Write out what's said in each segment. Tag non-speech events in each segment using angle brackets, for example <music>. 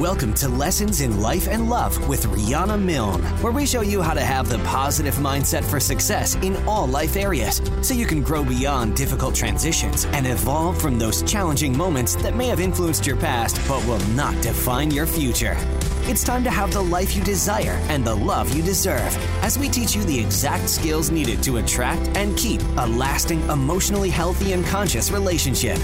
Welcome to Lessons in Life and Love with Rihanna Milne, where we show you how to have the positive mindset for success in all life areas so you can grow beyond difficult transitions and evolve from those challenging moments that may have influenced your past but will not define your future. It's time to have the life you desire and the love you deserve as we teach you the exact skills needed to attract and keep a lasting, emotionally healthy, and conscious relationship.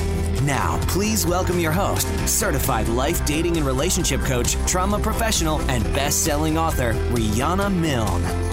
Now, please welcome your host, certified life dating and relationship coach, trauma professional, and best selling author, Rihanna Milne.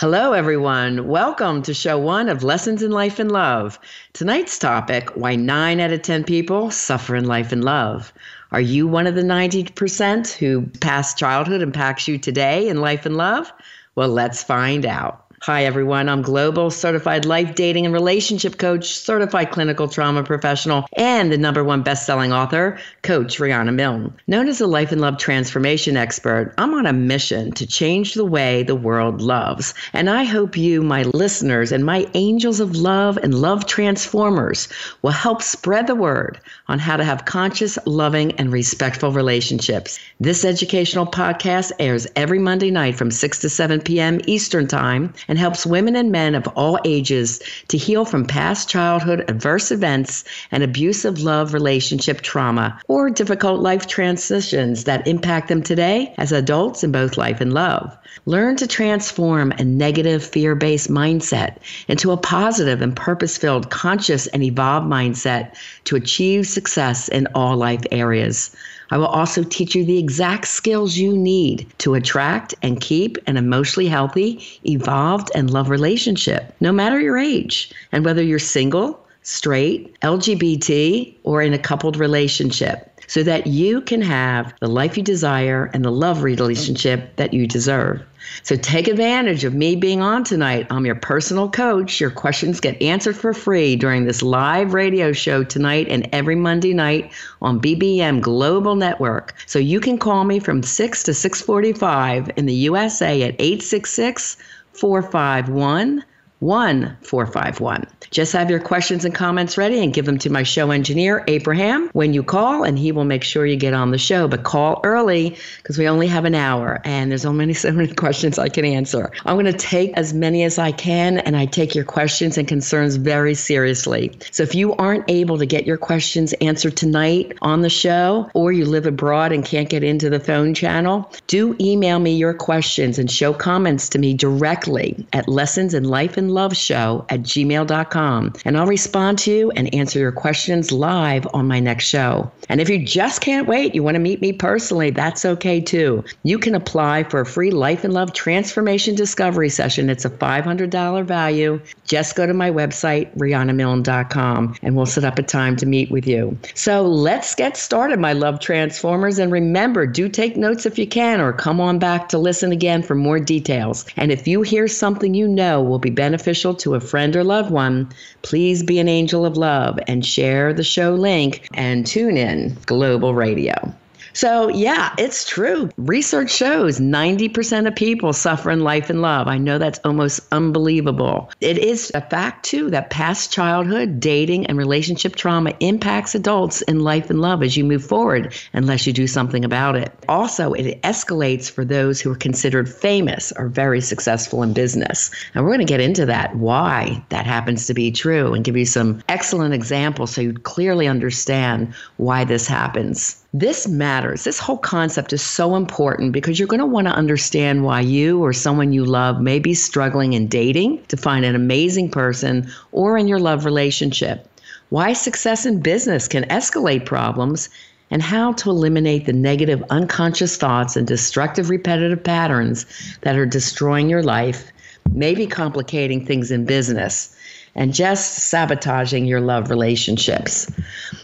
Hello, everyone. Welcome to show one of Lessons in Life and Love. Tonight's topic why nine out of 10 people suffer in life and love. Are you one of the 90% who past childhood impacts you today in life and love? Well, let's find out. Hi, everyone. I'm Global Certified Life Dating and Relationship Coach, Certified Clinical Trauma Professional, and the number one best-selling author, Coach Rihanna Milne. Known as a life and love transformation expert, I'm on a mission to change the way the world loves. And I hope you, my listeners, and my angels of love and love transformers will help spread the word on how to have conscious, loving, and respectful relationships. This educational podcast airs every Monday night from 6 to 7 p.m. Eastern Time and helps women and men of all ages to heal from past childhood adverse events and abusive love relationship trauma or difficult life transitions that impact them today as adults in both life and love. Learn to transform a negative fear based mindset into a positive and purpose filled, conscious, and evolved mindset to achieve success in all life areas. I will also teach you the exact skills you need to attract and keep an emotionally healthy, evolved, and love relationship, no matter your age, and whether you're single, straight, LGBT, or in a coupled relationship so that you can have the life you desire and the love relationship that you deserve. So take advantage of me being on tonight. I'm your personal coach. Your questions get answered for free during this live radio show tonight and every Monday night on BBM Global Network. So you can call me from 6 to 6:45 in the USA at 866 451 1451. Just have your questions and comments ready and give them to my show engineer, Abraham, when you call, and he will make sure you get on the show. But call early because we only have an hour and there's only <laughs> so many questions I can answer. I'm going to take as many as I can, and I take your questions and concerns very seriously. So if you aren't able to get your questions answered tonight on the show, or you live abroad and can't get into the phone channel, do email me your questions and show comments to me directly at Lessons in Life and Love Show at gmail.com. And I'll respond to you and answer your questions live on my next show. And if you just can't wait, you want to meet me personally, that's okay too. You can apply for a free Life and Love Transformation Discovery Session. It's a $500 value. Just go to my website, RihannaMilne.com, and we'll set up a time to meet with you. So let's get started, my love transformers. And remember, do take notes if you can, or come on back to listen again for more details. And if you hear something you know will be beneficial to a friend or loved one, please be an angel of love and share the show link and tune in Global Radio. So, yeah, it's true. Research shows 90% of people suffer in life and love. I know that's almost unbelievable. It is a fact, too, that past childhood, dating, and relationship trauma impacts adults in life and love as you move forward, unless you do something about it. Also, it escalates for those who are considered famous or very successful in business. And we're going to get into that, why that happens to be true, and give you some excellent examples so you clearly understand why this happens. This matters. This whole concept is so important because you're going to want to understand why you or someone you love may be struggling in dating to find an amazing person or in your love relationship. Why success in business can escalate problems and how to eliminate the negative unconscious thoughts and destructive repetitive patterns that are destroying your life, maybe complicating things in business and just sabotaging your love relationships.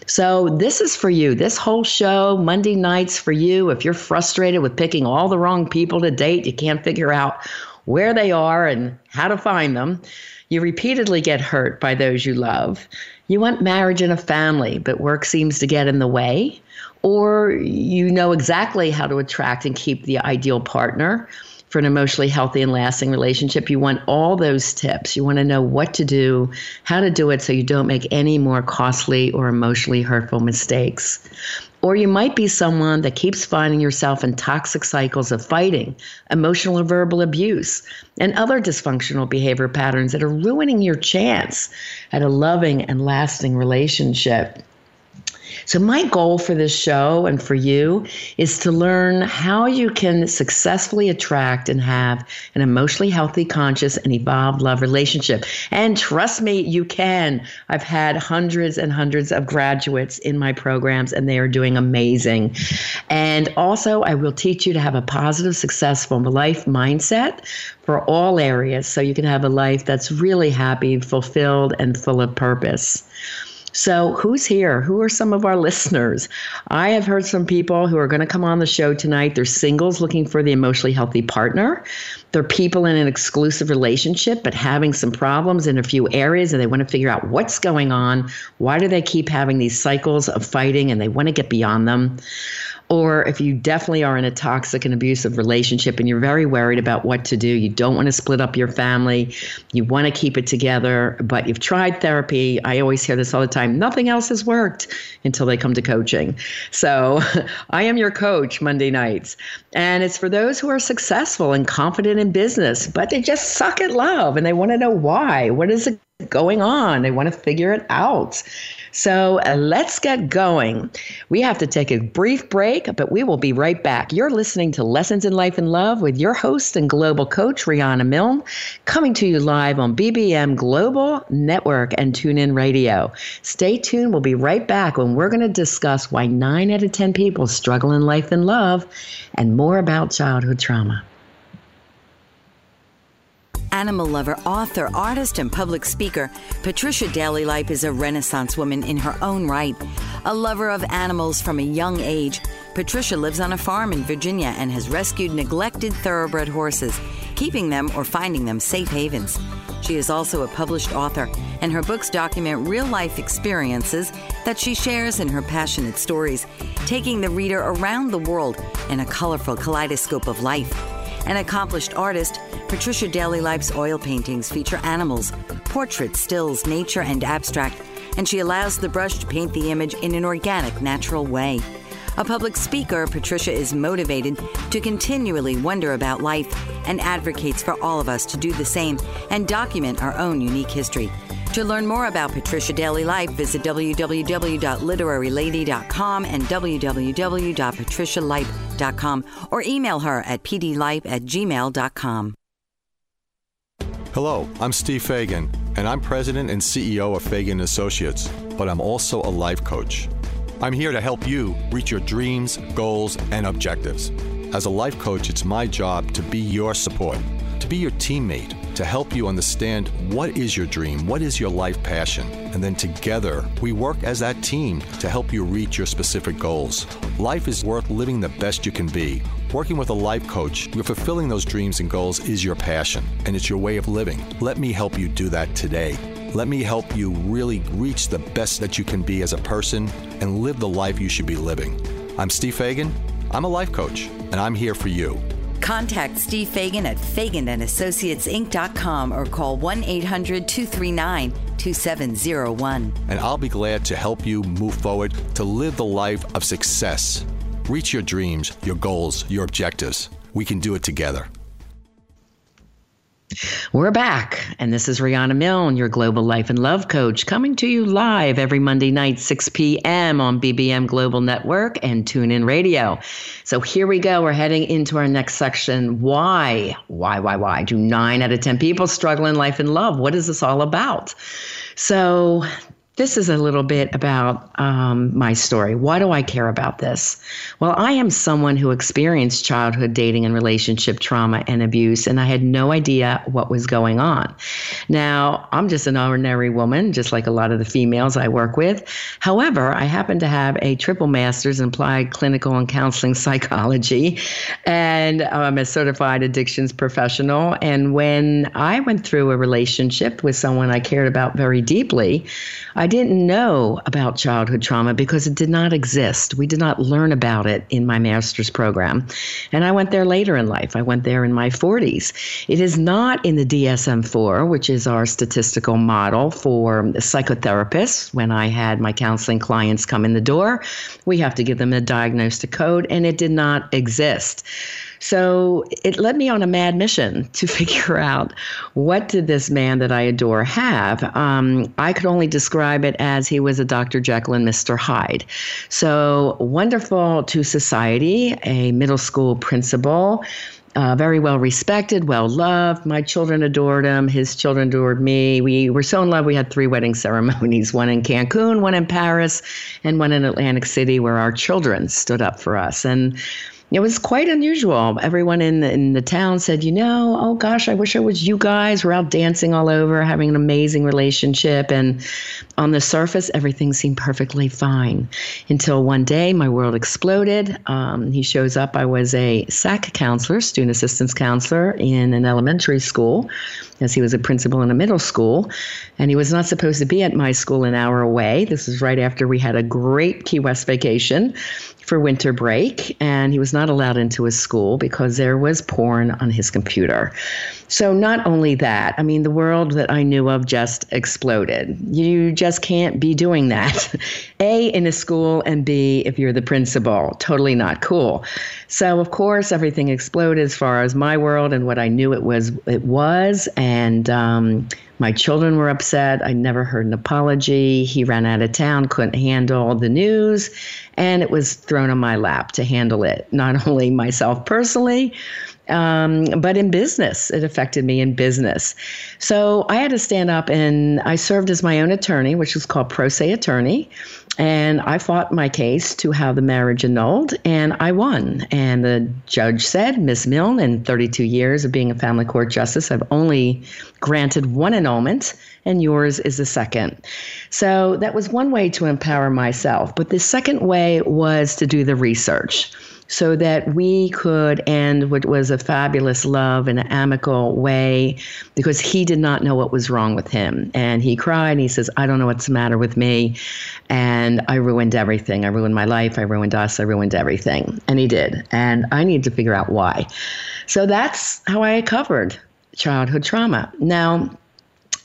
So, this is for you. This whole show, Monday nights for you. If you're frustrated with picking all the wrong people to date, you can't figure out where they are and how to find them. You repeatedly get hurt by those you love. You want marriage and a family, but work seems to get in the way. Or you know exactly how to attract and keep the ideal partner for an emotionally healthy and lasting relationship. You want all those tips. You want to know what to do, how to do it so you don't make any more costly or emotionally hurtful mistakes. Or you might be someone that keeps finding yourself in toxic cycles of fighting, emotional or verbal abuse, and other dysfunctional behavior patterns that are ruining your chance at a loving and lasting relationship. So, my goal for this show and for you is to learn how you can successfully attract and have an emotionally healthy, conscious, and evolved love relationship. And trust me, you can. I've had hundreds and hundreds of graduates in my programs, and they are doing amazing. And also, I will teach you to have a positive, successful life mindset for all areas so you can have a life that's really happy, fulfilled, and full of purpose. So, who's here? Who are some of our listeners? I have heard some people who are going to come on the show tonight. They're singles looking for the emotionally healthy partner. They're people in an exclusive relationship, but having some problems in a few areas, and they want to figure out what's going on. Why do they keep having these cycles of fighting and they want to get beyond them? Or if you definitely are in a toxic and abusive relationship and you're very worried about what to do, you don't want to split up your family, you want to keep it together, but you've tried therapy. I always hear this all the time nothing else has worked until they come to coaching. So <laughs> I am your coach Monday nights. And it's for those who are successful and confident in business, but they just suck at love and they want to know why. What is it going on? They want to figure it out. So uh, let's get going. We have to take a brief break, but we will be right back. You're listening to Lessons in Life and Love with your host and global coach, Rihanna Milne, coming to you live on BBM Global Network and TuneIn Radio. Stay tuned. We'll be right back when we're going to discuss why nine out of 10 people struggle in life and love and more about childhood trauma animal lover, author, artist, and public speaker, Patricia Daly Lipe is a Renaissance woman in her own right. A lover of animals from a young age, Patricia lives on a farm in Virginia and has rescued neglected thoroughbred horses, keeping them or finding them safe havens. She is also a published author, and her books document real life experiences that she shares in her passionate stories, taking the reader around the world in a colorful kaleidoscope of life. An accomplished artist, Patricia Daly Lipe's oil paintings feature animals, portraits, stills, nature, and abstract, and she allows the brush to paint the image in an organic, natural way. A public speaker, Patricia is motivated to continually wonder about life and advocates for all of us to do the same and document our own unique history. To learn more about Patricia Daly Lipe, visit www.literarylady.com and www.patricialipe.com or email her at pdlipe at gmail.com. Hello, I'm Steve Fagan, and I'm president and CEO of Fagan Associates, but I'm also a life coach. I'm here to help you reach your dreams, goals, and objectives. As a life coach, it's my job to be your support, to be your teammate to help you understand what is your dream, what is your life passion, and then together we work as that team to help you reach your specific goals. Life is worth living the best you can be. Working with a life coach, you're fulfilling those dreams and goals is your passion, and it's your way of living. Let me help you do that today. Let me help you really reach the best that you can be as a person and live the life you should be living. I'm Steve Fagan. I'm a life coach, and I'm here for you. Contact Steve Fagan at FaganAndAssociatesInc.com or call 1 800 239 2701. And I'll be glad to help you move forward to live the life of success. Reach your dreams, your goals, your objectives. We can do it together. We're back, and this is Rihanna Milne, your global life and love coach, coming to you live every Monday night, 6 p.m. on BBM Global Network and TuneIn Radio. So here we go. We're heading into our next section. Why? Why, why, why do nine out of 10 people struggle in life and love? What is this all about? So this is a little bit about um, my story. Why do I care about this? Well, I am someone who experienced childhood dating and relationship trauma and abuse, and I had no idea what was going on. Now, I'm just an ordinary woman, just like a lot of the females I work with. However, I happen to have a triple master's in applied clinical and counseling psychology, and I'm a certified addictions professional. And when I went through a relationship with someone I cared about very deeply, I didn't know about childhood trauma because it did not exist. We did not learn about it in my master's program. And I went there later in life. I went there in my 40s. It is not in the DSM 4, which is our statistical model for psychotherapists. When I had my counseling clients come in the door, we have to give them a diagnostic code, and it did not exist. So it led me on a mad mission to <laughs> figure out what did this man that I adore have. Um, I could only describe it as he was a Dr. Jekyll and Mr. Hyde. So wonderful to society, a middle school principal. Uh, very well respected, well loved. My children adored him. His children adored me. We were so in love. We had three wedding ceremonies one in Cancun, one in Paris, and one in Atlantic City, where our children stood up for us. And it was quite unusual. Everyone in the, in the town said, you know, oh gosh, I wish I was you guys. We're out dancing all over, having an amazing relationship. And on the surface, everything seemed perfectly fine until one day my world exploded. Um, he shows up. I was a SAC counselor, student assistance counselor in an elementary school, as he was a principal in a middle school. And he was not supposed to be at my school an hour away. This was right after we had a great Key West vacation for winter break, and he was not allowed into his school because there was porn on his computer. So, not only that, I mean, the world that I knew of just exploded. You just can't be doing that. <laughs> A, in a school, and B, if you're the principal. Totally not cool. So, of course, everything exploded as far as my world and what I knew it was. It was, and um, my children were upset. I never heard an apology. He ran out of town, couldn't handle the news, and it was thrown on my lap to handle it. Not <laughs> only myself personally, um, but in business, it affected me in business. So I had to stand up and I served as my own attorney, which was called pro se attorney. And I fought my case to have the marriage annulled, and I won. And the judge said, Miss Milne, in 32 years of being a family court justice, I've only granted one annulment, and yours is the second. So that was one way to empower myself. But the second way was to do the research so that we could end what was a fabulous love in an amicable way because he did not know what was wrong with him. And he cried and he says, I don't know what's the matter with me. And I ruined everything. I ruined my life. I ruined us. I ruined everything. And he did. And I need to figure out why. So that's how I covered childhood trauma. Now,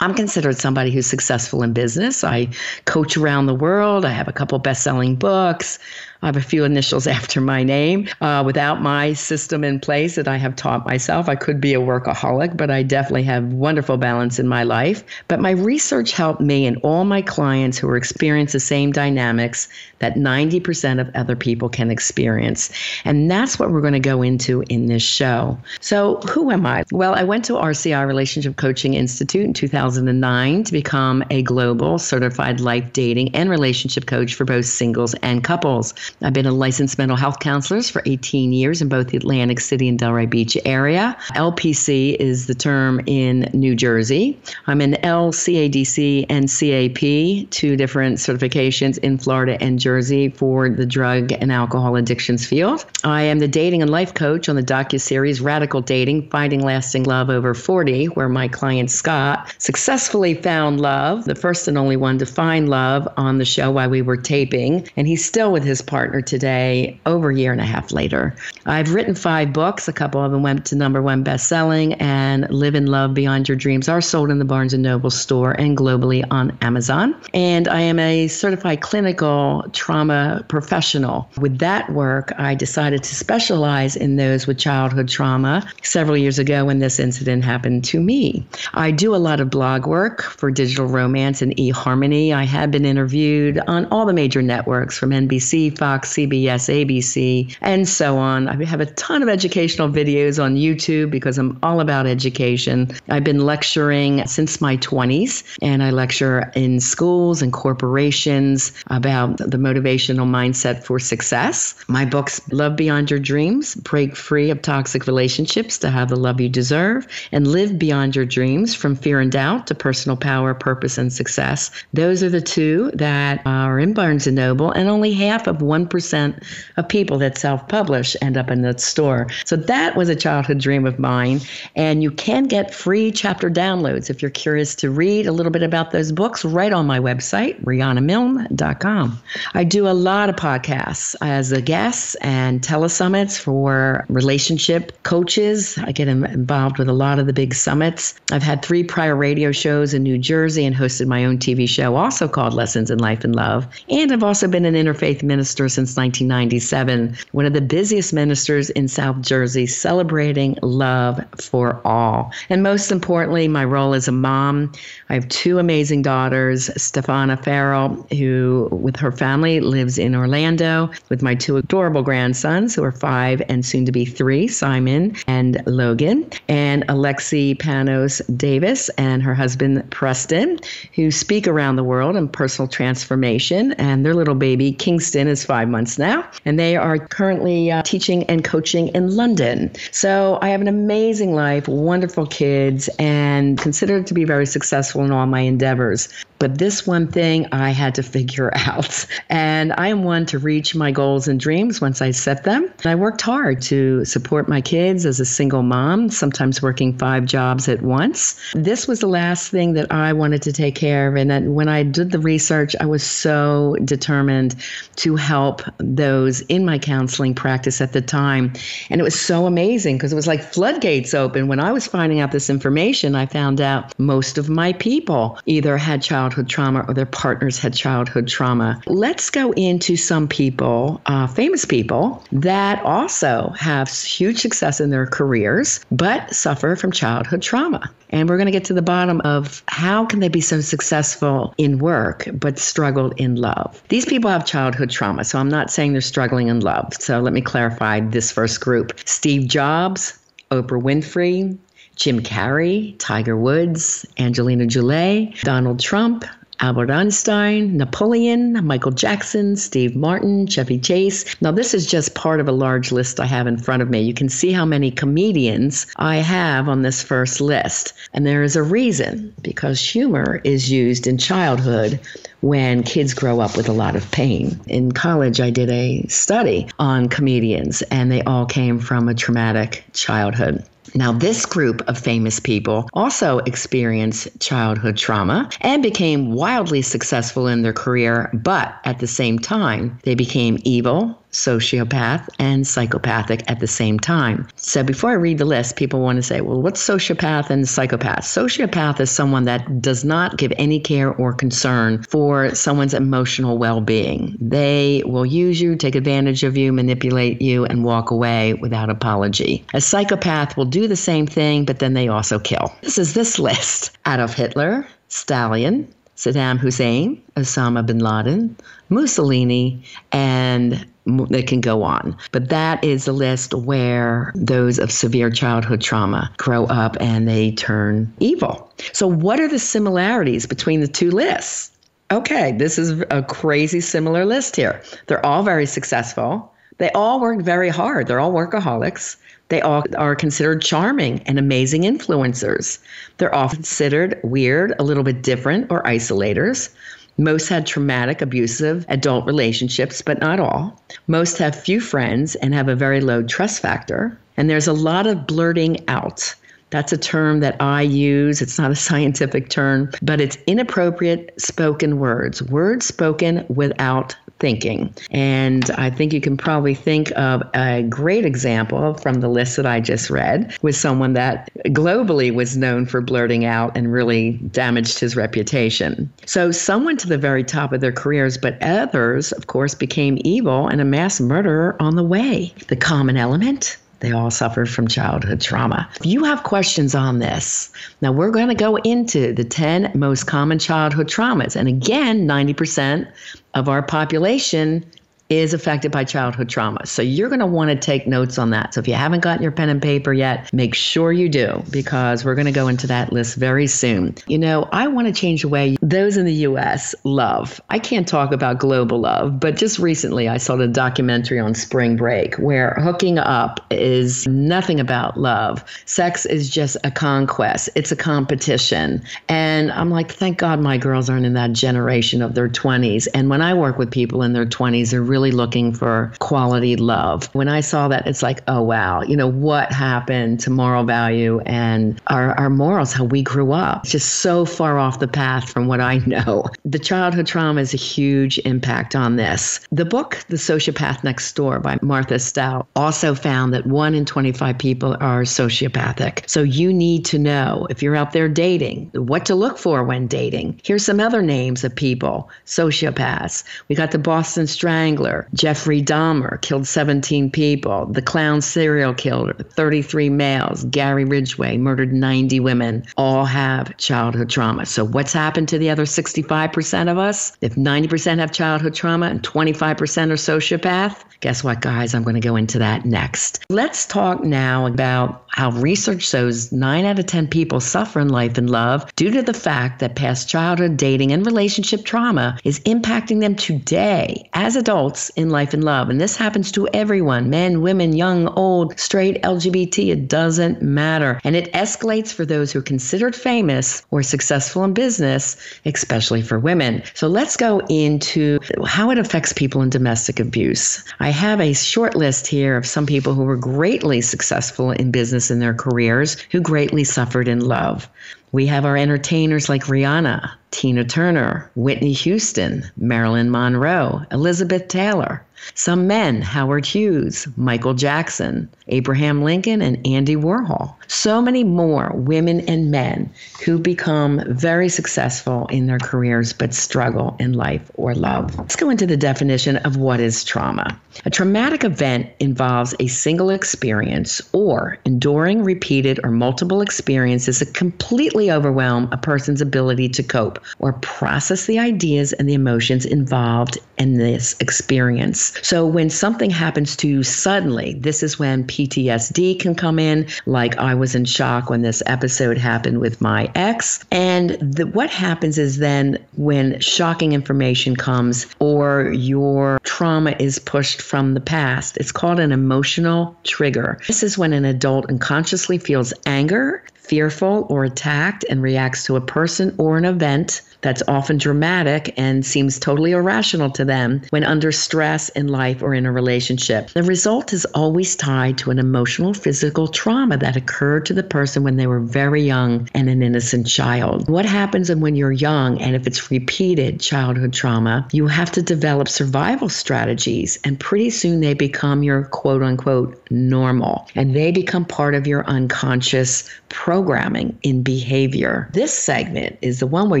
I'm considered somebody who's successful in business. I coach around the world. I have a couple best selling books. I have a few initials <laughs> after my name. Uh, without my system in place that I have taught myself, I could be a workaholic, but I definitely have wonderful balance in my life. But my research helped me and all my clients who experience the same dynamics that 90% of other people can experience. And that's what we're going to go into in this show. So, who am I? Well, I went to RCI Relationship Coaching Institute in 2009 to become a global certified life dating and relationship coach for both singles and couples. I've been a licensed mental health counselor for 18 years in both the Atlantic City and Delray Beach area. LPC is the term in New Jersey. I'm an LCADC and CAP, two different certifications in Florida and Jersey for the drug and alcohol addictions field. I am the dating and life coach on the docu-series Radical Dating: Finding Lasting Love Over 40, where my client Scott successfully found love, the first and only one to find love on the show while we were taping, and he's still with his partner partner today, over a year and a half later. I've written five books. A couple of them went to number one best-selling, and Live in Love Beyond Your Dreams are sold in the Barnes and Noble store and globally on Amazon. And I am a certified clinical trauma professional. With that work, I decided to specialize in those with childhood trauma several years ago when this incident happened to me. I do a lot of blog work for Digital Romance and eHarmony. I have been interviewed on all the major networks from NBC, Fox, CBS, ABC, and so on. I have a ton of educational videos on YouTube because I'm all about education. I've been lecturing since my 20s, and I lecture in schools and corporations about the motivational mindset for success. My books, Love Beyond Your Dreams, Break Free of Toxic Relationships to Have the Love You Deserve, and Live Beyond Your Dreams from Fear and Doubt to Personal Power, Purpose, and Success. Those are the two that are in Barnes & Noble, and only half of one 1% of people that self publish end up in that store. So that was a childhood dream of mine. And you can get free chapter downloads if you're curious to read a little bit about those books right on my website, rionamilne.com. I do a lot of podcasts as a guest and telesummits for relationship coaches. I get involved with a lot of the big summits. I've had three prior radio shows in New Jersey and hosted my own TV show, also called Lessons in Life and Love. And I've also been an interfaith minister since 1997, one of the busiest ministers in South Jersey, celebrating love for all. And most importantly, my role as a mom. I have two amazing daughters, Stefana Farrell, who, with her family, lives in Orlando, with my two adorable grandsons, who are five and soon to be three, Simon and Logan, and Alexi Panos Davis and her husband, Preston, who speak around the world in personal transformation. And their little baby, Kingston, is five months now. And they are currently uh, teaching and coaching in London. So I have an amazing life, wonderful kids, and considered to be very successful in all my endeavors. But this one thing I had to figure <laughs> out. And I am one to reach my goals and dreams once I set them. And I worked hard to support my kids as a single mom, sometimes working five jobs at once. This was the last thing that I wanted to take care of. And when I did the research, I was so determined to help those in my counseling practice at the time. And it was so amazing because it was like floodgates open. When I was finding out this information, I found out most of my people either had childhood trauma or their partners had childhood trauma. Let's go into some people, uh, famous people, that also have huge success in their careers but suffer from childhood trauma. And we're going to get to the bottom of how can they be so successful in work but struggled in love. These people have childhood trauma, so I'm not saying they're struggling in love. So let me clarify this first group. Steve Jobs, Oprah Winfrey, Jim Carrey, Tiger Woods, Angelina Jolie, Donald Trump, Albert Einstein, Napoleon, Michael Jackson, Steve Martin, Chevy Chase. Now, this is just part of a large list I have in front of me. You can see how many comedians I have on this first list. And there is a reason because humor is used in childhood when kids grow up with a lot of pain. In college, I did a study on comedians, and they all came from a traumatic childhood. Now, this group of famous people also experienced childhood trauma and became wildly successful in their career, but at the same time, they became evil, sociopath, and psychopathic at the same time. So before I read the list, people want to say, well, what's sociopath and psychopath? Sociopath is someone that does not give any care or concern for someone's emotional well being. They will use you, take advantage of you, manipulate you, and walk away without apology. A psychopath will do the same thing, but then they also kill. This is this <laughs> list Adolf Hitler, Stalin, Saddam Hussein, Osama bin Laden, Mussolini, and they can go on. But that is a list where those of severe childhood trauma grow up and they turn evil. So, what are the similarities between the two lists? Okay, this is a crazy similar list here. They're all very successful. They all work very hard. They're all workaholics. They all are considered charming and amazing influencers. They're often considered weird, a little bit different, or isolators. Most had traumatic, abusive adult relationships, but not all. Most have few friends and have a very low trust factor. And there's a lot of blurting out. That's a term that I use. It's not a <laughs> scientific term, but it's inappropriate spoken words, words spoken without thinking. And I think you can probably think of a great example from the list that I just read with someone that globally was known for blurting out and really damaged his reputation. So some went to the very top of their careers, but others, of course, became evil and a mass murderer on the way. The common element they all suffer from childhood trauma. If you have questions on this, now we're going to go into the 10 most common childhood traumas. And again, 90% of our population is affected by childhood trauma. So you're going to want to take notes on that. So if you haven't gotten your pen and paper yet, make sure you do because we're going to go into that list very soon. You know, I want to change the way those in the US love. I can't talk about global love, but just recently I saw the documentary on spring break where hooking up is nothing about love. Sex is just a conquest, it's a competition. And I'm like, thank God my girls aren't in that generation of their 20s. And when I work with people in their 20s, they're really really looking for quality love. When I saw that, it's like, oh, wow, you know, what happened to moral value and our, our morals, how we grew up? It's just so far off the path from what I <laughs> know. The childhood trauma is a huge impact on this. The book, The Sociopath Next Door by Martha Stout, also found that one in 25 people are sociopathic. So you need to know if you're out there dating, what to look for when dating. Here's some other names of people, sociopaths. We got the Boston Strangler, Jeffrey Dahmer, killed 17 people, the clown serial killer, 33 males, Gary Ridgway, murdered 90 women, all have childhood trauma. So what's happened to the other 65% of us? If 90% have childhood trauma and 25% are sociopath, guess what, guys? I'm going to go into that next. Let's talk now about how research shows 9 out of 10 people suffer in life and love due to the fact that past childhood dating and relationship trauma is impacting them today as adults in life and love. And this happens to everyone men, women, young, old, straight, LGBT. It doesn't matter. And it escalates for those who are considered famous or successful in business, especially for women. So let's go into how it affects people in domestic abuse. I have a short list here of some people who were greatly successful in business in their careers who greatly suffered in love. We have our entertainers like Rihanna, Tina Turner, Whitney Houston, Marilyn Monroe, Elizabeth Taylor. Some men, Howard Hughes, Michael Jackson, Abraham Lincoln, and Andy Warhol. So many more women and men who become very successful in their careers but struggle in life or love. Let's go into the definition of what is trauma. A traumatic event involves a single experience or enduring, repeated, or multiple experiences that completely overwhelm a person's ability to cope or process the ideas and the emotions involved in this experience. So when something happens to you suddenly, this is when PTSD can come in. Like I was in shock when this episode happened with my ex. And the, what happens is then when shocking information comes or your trauma is pushed from the past, it's called an emotional trigger. This is when an adult unconsciously feels anger, fearful, or attacked and reacts to a person or an event that's often dramatic and seems totally irrational to them when under stress in life or in a relationship. The result is always tied to an emotional, physical trauma that occurred to the person when they were very young and an innocent child. What happens when you're young and if it's repeated childhood trauma, you have to develop survival strategies and pretty soon they become your quote unquote normal and they become part of your unconscious programming in behavior. This segment is the one where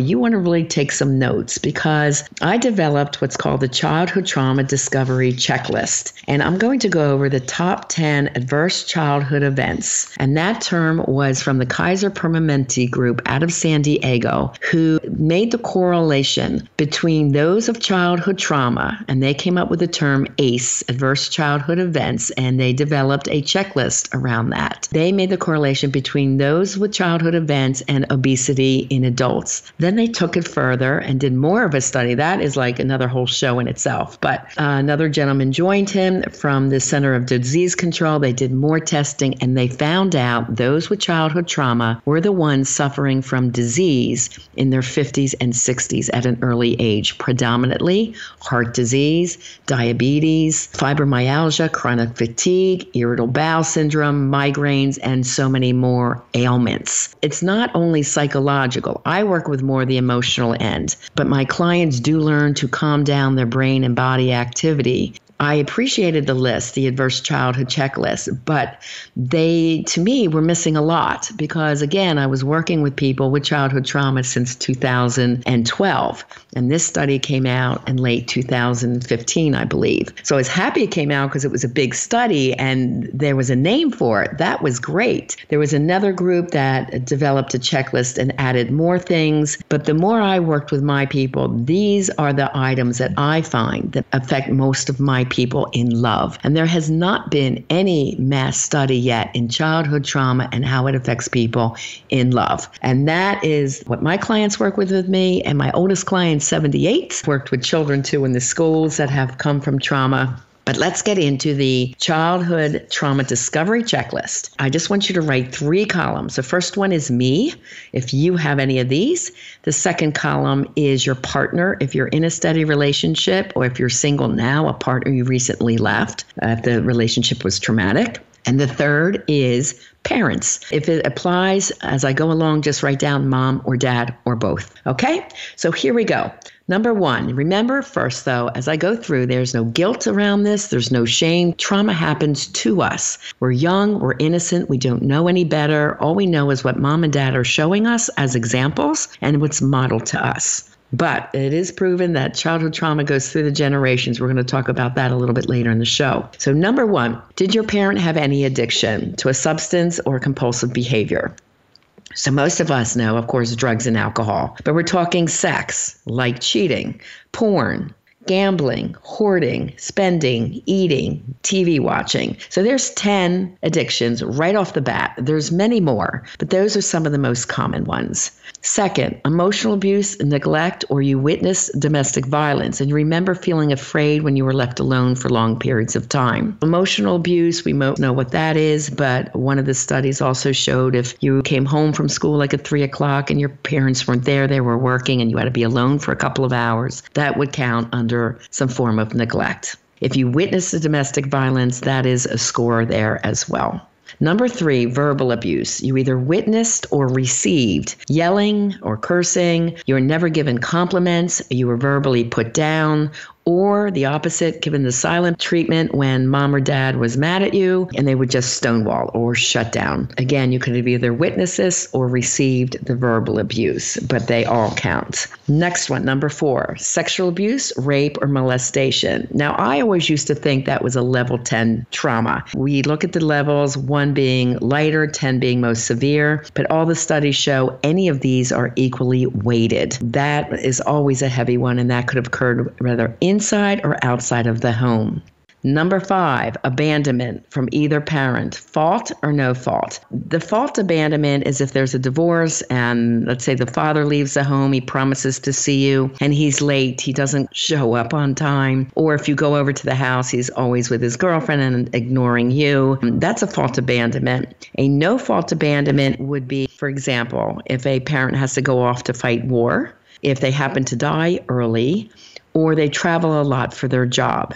you want to really take some notes because I developed what's called the Childhood Trauma Discovery Checklist. And I'm going to go over the top 10 adverse childhood events. And that term was from the Kaiser Permanente group out of San Diego, who made the correlation between those of childhood trauma, and they came up with the term ACE, adverse childhood events, and they developed a checklist around that. They made the correlation between those with childhood events and obesity in adults. Then they took it further and did more of a study. That is like another whole show in itself. But uh, another gentleman joined him from the Center of Disease Control. They did more testing and they found out those with childhood trauma were the ones suffering from disease in their 50s and 60s at an early age, predominantly heart disease, diabetes, fibromyalgia, chronic fatigue, irritable bowel syndrome, migraines, and so many more ailments. It's not only psychological. I work with more the emotional end, but my clients do learn to calm down their brain and body activity I appreciated the list, the adverse childhood checklist, but they, to me, were missing a lot because, again, I was working with people with childhood trauma since 2012. And this study came out in late 2015, I believe. So I was happy it came out because it was a big study and there was a name for it. That was great. There was another group that developed a checklist and added more things. But the more I worked with my people, these are the items that I find that affect most of my people in love. And there has not been any mass study yet in childhood trauma and how it affects people in love. And that is what my clients work with with me. And my oldest client, 78, worked with children too in the schools that have come from trauma But let's get into the childhood trauma discovery checklist. I just want you to write three columns. The first one is me, if you have any of these. The second column is your partner, if you're in a steady relationship, or if you're single now, a partner you recently left, uh, if the relationship was traumatic. And the third is parents. If it applies as I go along, just write down mom or dad or both. Okay? So here we go. Number one, remember first though, as I go through, there's no guilt around this, there's no shame. Trauma happens to us. We're young, we're innocent, we don't know any better. All we know is what mom and dad are showing us as examples and what's modeled to us. But it is proven that childhood trauma goes through the generations. We're going to talk about that a little bit later in the show. So, number one, did your parent have any addiction to a substance or compulsive behavior? So, most of us know, of course, drugs and alcohol, but we're talking sex, like cheating, porn, gambling, hoarding, spending, eating, TV watching. So there's 10 addictions right off the bat. There's many more, but those are some of the most common ones. Second, emotional abuse, neglect, or you witness domestic violence and you remember feeling afraid when you were left alone for long periods of time. Emotional abuse, we know what that is, but one of the studies also showed if you came home from school like at three o'clock and your parents weren't there, they were working, and you had to be alone for a couple of hours, that would count under some form of neglect. If you witness the domestic violence, that is a score there as well. Number three, verbal abuse. You either witnessed or received yelling or cursing. You were never given compliments. You were verbally put down or the opposite, given the silent treatment when mom or dad was mad at you and they would just stonewall or shut down. Again, you could have either witnessed this or received the verbal abuse, but they all count. Next one, number four, sexual abuse, rape, or molestation. Now, I always used to think that was a level 10 trauma. We look at the levels, one being lighter, 10 being most severe, but all the studies show any of these are equally weighted. That is always a heavy one, and that could have occurred rather in inside or outside of the home. Number five, abandonment from either parent, fault or no fault. The fault abandonment is if there's a divorce and let's say the father leaves the home, he promises to see you and he's late, he doesn't show up on time. Or if you go over to the house, he's always with his girlfriend and ignoring you. That's a fault abandonment. A no fault abandonment would be, for example, if a parent has to go off to fight war, if they happen to die early, or they travel a lot for their job.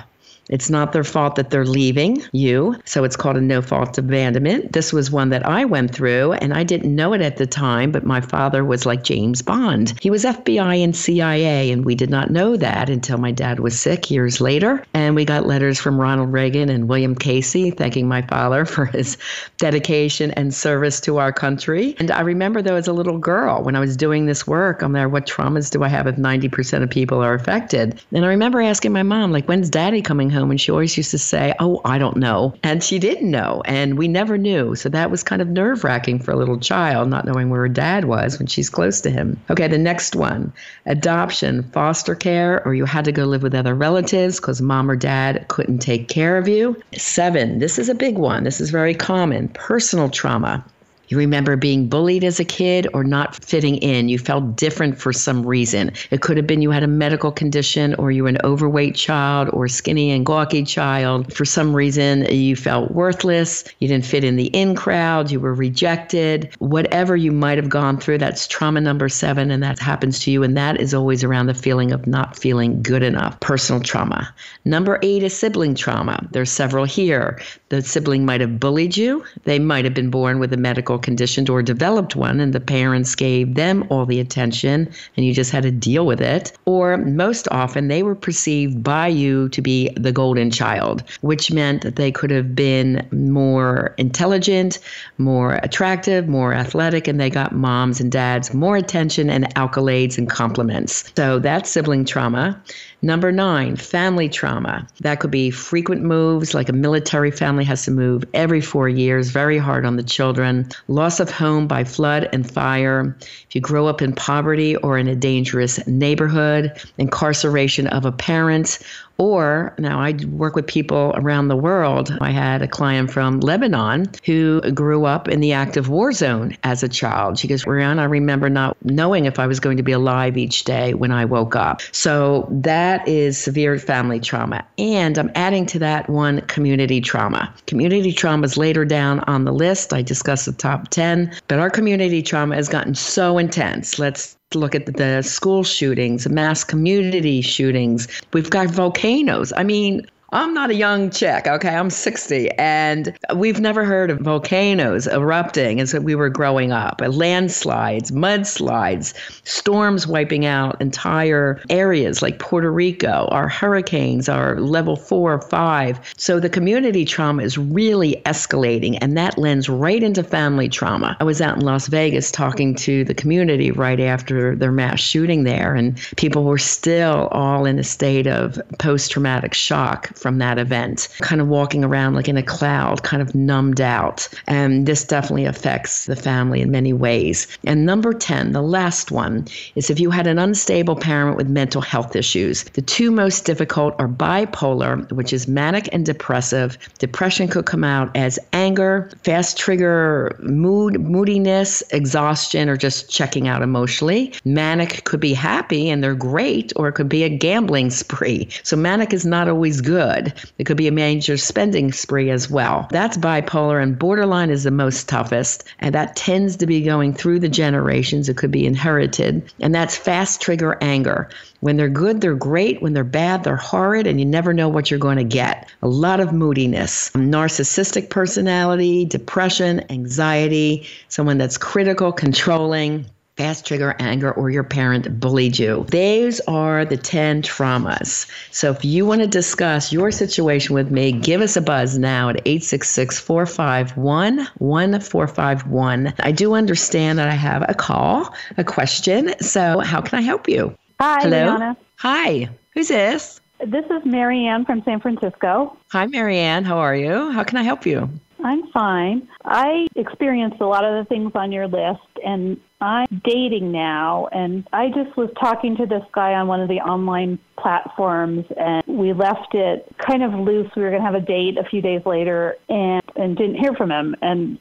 It's not their fault that they're leaving you. So it's called a no fault abandonment. This was one that I went through and I didn't know it at the time, but my father was like James Bond. He was FBI and CIA, and we did not know that until my dad was sick years later. And we got letters from Ronald Reagan and William Casey thanking my father <laughs> for his dedication and service to our country. And I remember though, as a little girl, when I was doing this work, I'm there, what traumas do I have if 90% of people are affected? And I remember asking my mom, like, when's daddy coming home? Home and she always used to say, Oh, I don't know. And she didn't know. And we never knew. So that was kind of nerve wracking for a little child, not knowing where her dad was when she's close to him. Okay, the next one adoption, foster care, or you had to go live with other relatives because mom or dad couldn't take care of you. Seven, this is a big one. This is very common personal trauma. You remember being bullied as a kid or not fitting in. You felt different for some reason. It could have been you had a medical condition or you were an overweight child or skinny and gawky child. For some reason, you felt worthless. You didn't fit in the in crowd. You were rejected. Whatever you might have gone through, that's trauma number seven, and that happens to you. And that is always around the feeling of not feeling good enough, personal trauma. Number eight is sibling trauma. There's several here. The sibling might have bullied you, they might have been born with a medical conditioned or developed one, and the parents gave them all the attention and you just had to deal with it. Or most often, they were perceived by you to be the golden child, which meant that they could have been more intelligent, more attractive, more athletic, and they got moms and dads more attention and accolades and compliments. So that's sibling trauma. Number nine, family trauma. That could be frequent moves, like a military family has to move every four years, very hard on the children. Loss of home by flood and fire. If you grow up in poverty or in a dangerous neighborhood, incarceration of a parent, Or now I work with people around the world. I had a client from Lebanon who grew up in the active war zone as a child. She goes, Rihanna, I remember not knowing if I was going to be alive each day when I woke up. So that is severe family trauma. And I'm adding to that one community trauma. Community trauma is later down on the list. I discussed the top 10, but our community trauma has gotten so intense. Let's look at the school shootings, mass community shootings. We've got volcanoes. I mean, I'm not a young chick, okay? I'm 60, and we've never heard of volcanoes erupting as we were growing up. Landslides, mudslides, storms wiping out entire areas like Puerto Rico, our hurricanes are level four or five. So the community trauma is really escalating, and that lends right into family trauma. I was out in Las Vegas talking to the community right after their mass shooting there, and people were still all in a state of post traumatic shock from that event, kind of walking around like in a cloud, kind of numbed out. And this definitely affects the family in many ways. And number 10, the last one, is if you had an unstable parent with mental health issues. The two most difficult are bipolar, which is manic and depressive. Depression could come out as anger, fast trigger mood, moodiness, exhaustion, or just checking out emotionally. Manic could be happy and they're great, or it could be a gambling <laughs> spree. So manic is not always good good. It could be a major spending spree as well. That's bipolar, and borderline is the most toughest. And that tends to be going through the generations. It could be inherited. And that's fast trigger anger. When they're good, they're great. When they're bad, they're horrid, and you never know what you're going to get. A lot of moodiness, narcissistic personality, depression, anxiety, someone that's critical, controlling fast trigger anger or your parent bullied you. Those are the 10 traumas. So if you want to discuss your situation with me, give us a buzz now at 866 451 1451. I do understand that I have a call, a question. So how can I help you? Hi, Hello? Liana. Hi. Who's this? This is Marianne from San Francisco. Hi, Marianne. How are you? How can I help you? I'm fine. I experienced a lot of the things on your list, and I'm dating now. And I just was talking to this guy on one of the online platforms, and we left it kind of loose. We were going to have a date a few days later, and and didn't hear from him. And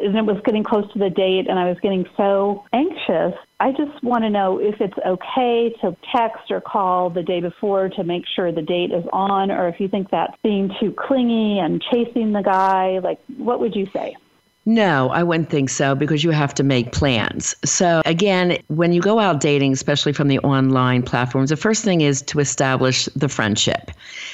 and it was getting close to the date and I was getting so anxious. I just want to know if it's okay to text or call the day before to make sure the date is on, or if you think that's being too clingy and chasing the guy. Like, what would you say? No, I wouldn't think so because you have to make plans. So, again, when you go out dating, especially from the online platforms, the first thing is to establish the friendship.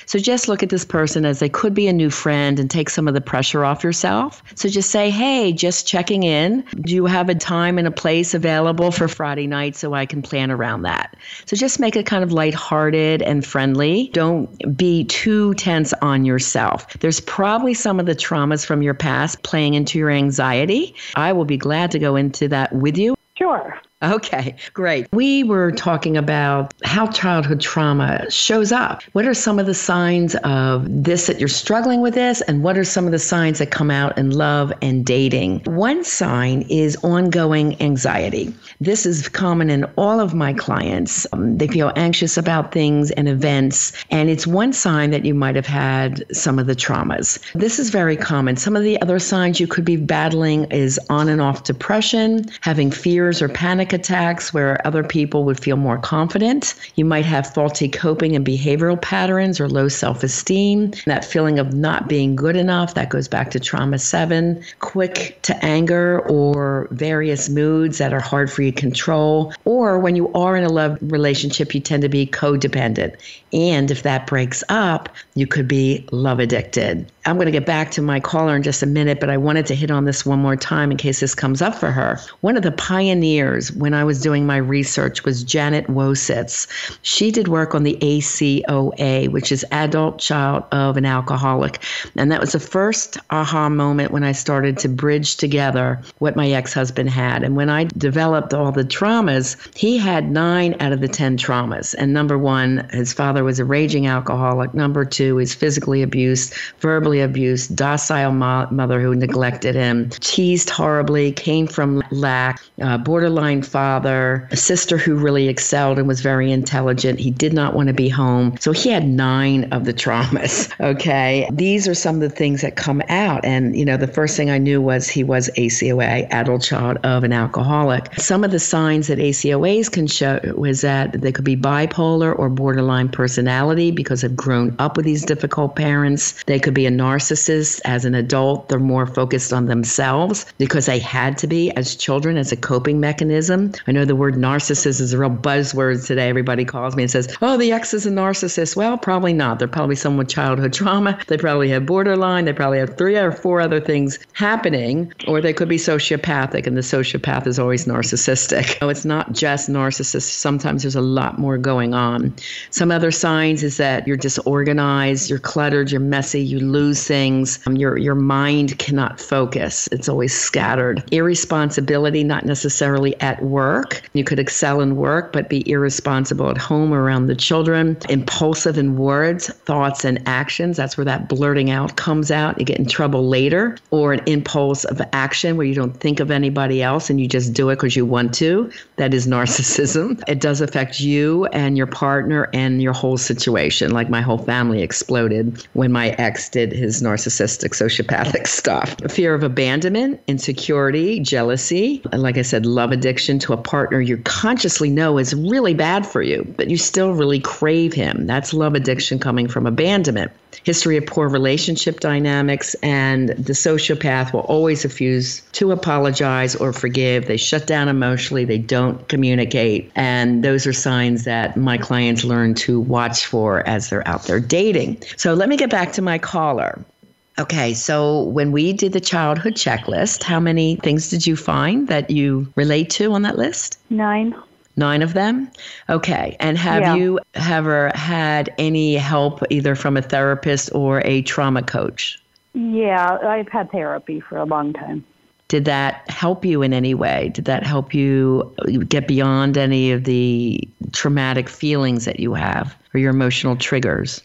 So, just look at this person as they could be a new friend and take some of the pressure off yourself. So, just say, hey, just checking in. Do you have a time and a place available for Friday night so I can plan around that? So, just make it kind of lighthearted and friendly. Don't be too tense on yourself. There's probably some of the traumas from your past playing into your anxiety. I will be glad to go into that with you. Sure. Okay, great. We were talking about how childhood trauma shows up. What are some of the signs of this that you're struggling with this, and what are some of the signs that come out in love and dating? One sign is ongoing anxiety. This is common in all of my clients. Um, they feel anxious about things and events, and it's one sign that you might have had some of the traumas. This is very common. Some of the other signs you could be battling is on and off depression, having fears or panic attacks where other people would feel more confident. You might have faulty coping and behavioral patterns or low self esteem. That feeling of not being good enough, that goes back to trauma seven. Quick to anger or various moods that are hard for you to control. Or when you are in a love relationship, you tend to be codependent. And if that breaks up, you could be love addicted. I'm going to get back to my caller in just a minute, but I wanted to hit on this one more time in case this comes up for her. One of the pioneers when I was doing my research was Janet Woititz. She did work on the ACOA, which is Adult Child of an Alcoholic. And that was the first aha moment when I started to bridge together what my ex husband had. And when I developed all the traumas, he had nine out of the 10 traumas. And number one, his father was a raging alcoholic. Number two, he's physically abused, verbally abused, docile mo- mother who neglected him, teased horribly, came from lack, uh, borderline father, a sister who really excelled and was very intelligent. He did not want to be home. So he had nine of the traumas. <laughs> Okay. These are some of the things that come out. And, you know, the first thing I knew was he was ACOA, adult child of an alcoholic. Some of the signs that ACOAs can show was that they could be bipolar or borderline personality because they've grown up with these difficult parents. They could be a narcissist as an adult. They're more focused on themselves because they had to be as children as a coping mechanism. I know the word narcissist is a real buzzword today. Everybody calls me and says, oh, the ex is a narcissist. Well, probably not. They're probably someone with childhood trauma. They probably have borderline. They probably have three or four other things happening, or they could be sociopathic, and the sociopath is always narcissistic. So it's not just narcissists. Sometimes there's a lot more going on. Some other signs is that you're disorganized, you're cluttered, you're messy, you lose things, um, your your mind cannot focus. It's always scattered. Irresponsibility, not necessarily at work. You could excel in work, but be irresponsible at home around the children. Impulsive in words, thoughts, and actions. That's where that blurting out comes out. You get in trouble later, or an impulse of action where you don't think of anybody else and you just do it because you want to. That is <laughs> narcissism. It does affect you and your partner and your whole situation. Like my whole family exploded when my ex did his narcissistic, sociopathic stuff. Fear of abandonment, insecurity, jealousy, and like I said, love addiction to a partner you consciously know is really bad for you, but you still really crave him. That's love addiction coming from abandonment history of poor relationship dynamics, and the sociopath will always refuse to apologize or forgive. They shut down emotionally, they don't communicate. And those are signs that my clients learn to watch for as they're out there dating. So let me get back to my caller. Okay, so when we did the childhood checklist, how many things did you find that you relate to on that list? Nine. Nine of them? Okay. And have Yeah. you ever had any help either from a therapist or a trauma coach? Yeah, I've had therapy for a long time. Did that help you in any way? Did that help you get beyond any of the traumatic feelings that you have or your emotional triggers?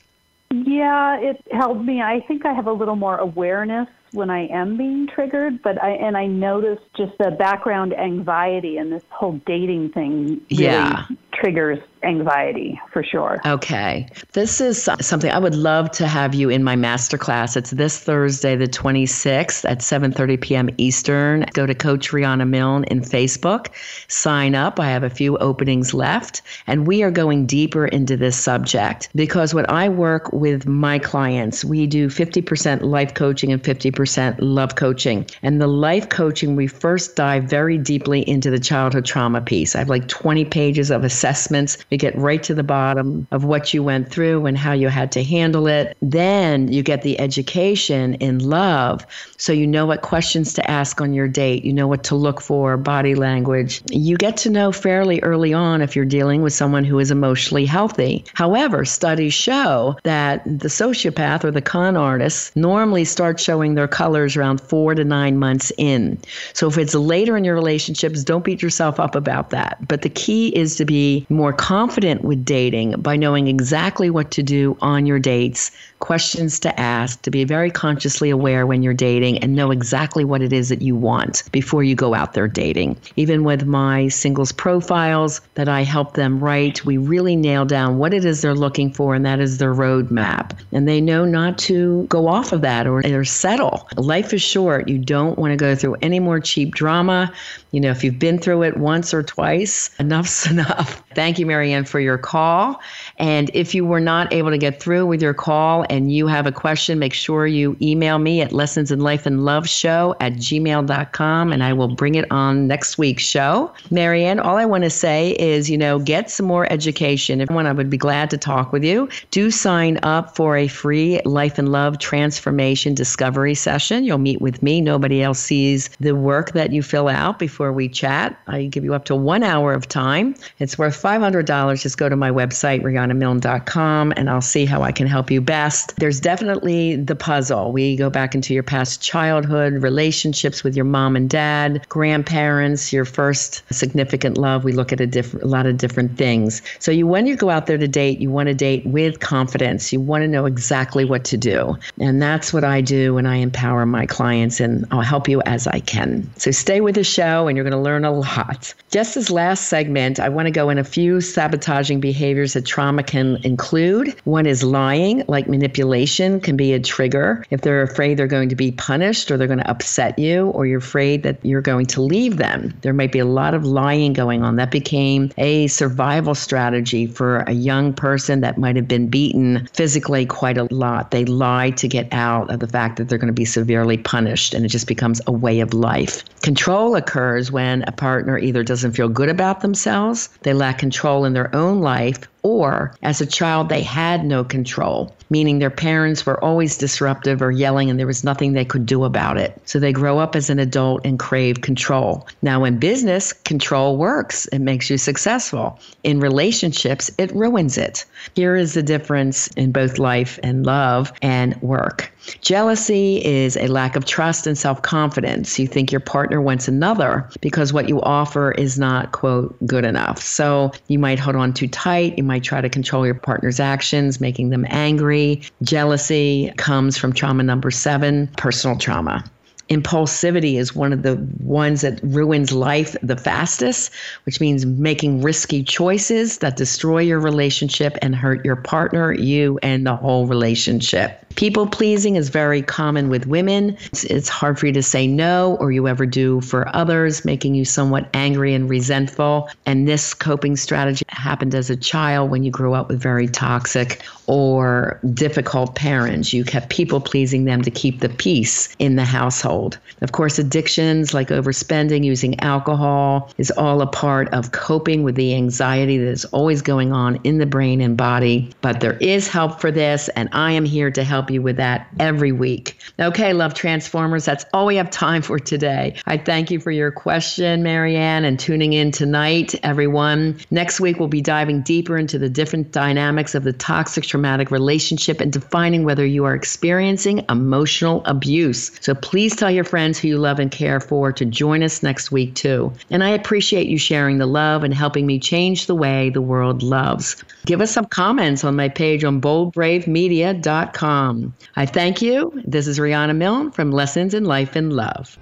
Yeah, it helped me. I think I have a little more awareness when I am being triggered, but I and I notice just the background anxiety and this whole dating thing really Yeah. Triggers anxiety for sure. Okay. This is something I would love to have you in my masterclass. It's this Thursday, the 26th at 7:30 p.m. Eastern. Go to Coach Rihanna Milne in Facebook. Sign up. I have a few openings left, and we are going deeper into this subject because when I work with my clients, we do 50% life coaching and 50% love coaching. And the life coaching, we first dive very deeply into the childhood trauma piece. I have like 20 pages of assessments. We get right to the bottom of what you went through and how you had to handle it. Then you get the education in love. So you know what questions to ask on your date, you know what to look for, body language. You get to know fairly early on if you're dealing with someone who is emotionally healthy. However, studies show that the sociopath or the con artist normally start showing their colors around four to nine months in. So if it's later in your relationships, don't beat yourself up about that. But the key is to be more confident with dating by knowing exactly what to do on your dates, questions to ask, to be very consciously aware when you're dating and know exactly what it is that you want before you go out there dating. Even with my singles profiles that I help them write, we really nail down what it is they're looking for, and that is their roadmap. And they know not to go off of that or, or settle. Life is short. You don't want to go through any more cheap drama. You know, if you've been through it once or twice, enough's <laughs> enough. Thank you, Marianne, for your call. And if you were not able to get through with your call and you have a question, make sure you email me at lessons in life and love show at gmail.com and I will bring it on next week's show. Marianne, all I want to say is, you know, get some more education. Everyone, I would be glad to talk with you. Do sign up for a free life and love transformation discovery session. You'll meet with me. Nobody else sees the work that you fill out before we chat. I give you up to one hour of time. It's worth $500 Just go to my website, RihannaMilne.com, and I'll see how I can help you best. There's definitely the puzzle. We go back into your past childhood, relationships with your mom and dad, grandparents, your first significant love. We look at a, diff- a lot of different things. So you when you go out there to date, you want to date with confidence. You want to know exactly what to do. And that's what I do when I empower my clients and I'll help you as I can. So stay with the show and you're going to learn a lot. Just as last segment, I want to go in a few sabotaging behaviors that trauma can include. One is lying, like manipulation can be a trigger. If they're afraid they're going to be punished or they're going to upset you or you're afraid that you're going to leave them, there might be a lot of lying going on. That became a survival strategy for a young person that might have been beaten physically quite a lot. They lie to get out of the fact that they're going to be severely punished, and it just becomes a way of life. Control occurs when a partner either doesn't feel good about themselves, they lack control in their own life, or as a child, they had no control, meaning their parents were always disruptive or yelling and there was nothing they could do about it. So they grow up as an adult and crave control. Now, in business, control works, it makes you successful. In relationships, it ruins it. Here is the difference in both life and love and work. Jealousy is a lack of trust and self confidence. You think your partner wants another because what you offer is not, quote, good enough. So you might hold on too tight. You might try to control your partner's actions, making them angry. Jealousy comes from trauma number seven, personal trauma impulsivity is one of the ones that ruins life the fastest, which means making risky choices that destroy your relationship and hurt your partner, you, and the whole relationship. People pleasing is very common with women. It's, it's, hard for you to say no, or you ever do for others, making you somewhat angry and resentful. And this coping strategy happened as a child when you grew up with very toxic or difficult parents. You kept people pleasing them to keep the peace in the household. Of course, addictions like overspending, using alcohol is all a part of coping with the anxiety that is always going on in the brain and body. But there is help for this, and I am here to help you with that every week. Okay, love transformers, that's all we have time for today. I thank you for your question, Marianne, and tuning in tonight, everyone. Next week, we'll be diving deeper into the different dynamics of the toxic traumatic relationship and defining whether you are experiencing emotional abuse. So please tell your friends who you love and care for to join us next week, too. And I appreciate you sharing the love and helping me change the way the world loves. Give us some comments on my page on boldbravemedia.com. I thank you. This is Rihanna Milne from Lessons in Life and Love.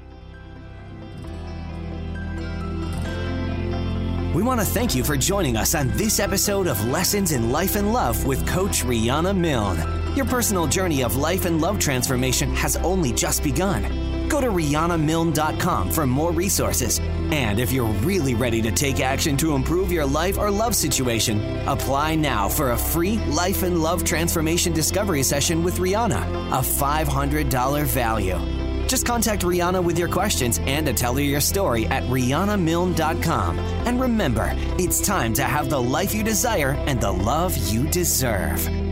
We want to thank you for joining us on this episode of Lessons in Life and Love with Coach Rihanna Milne. Your personal journey of life and love transformation has only just begun. Go to RihannaMilne.com for more resources. And if you're really ready to take action to improve your life or love situation, apply now for a free life and love transformation discovery session with Rihanna, a $500 value. Just contact Rihanna with your questions and to tell her your story at RihannaMilne.com. And remember, it's time to have the life you desire and the love you deserve.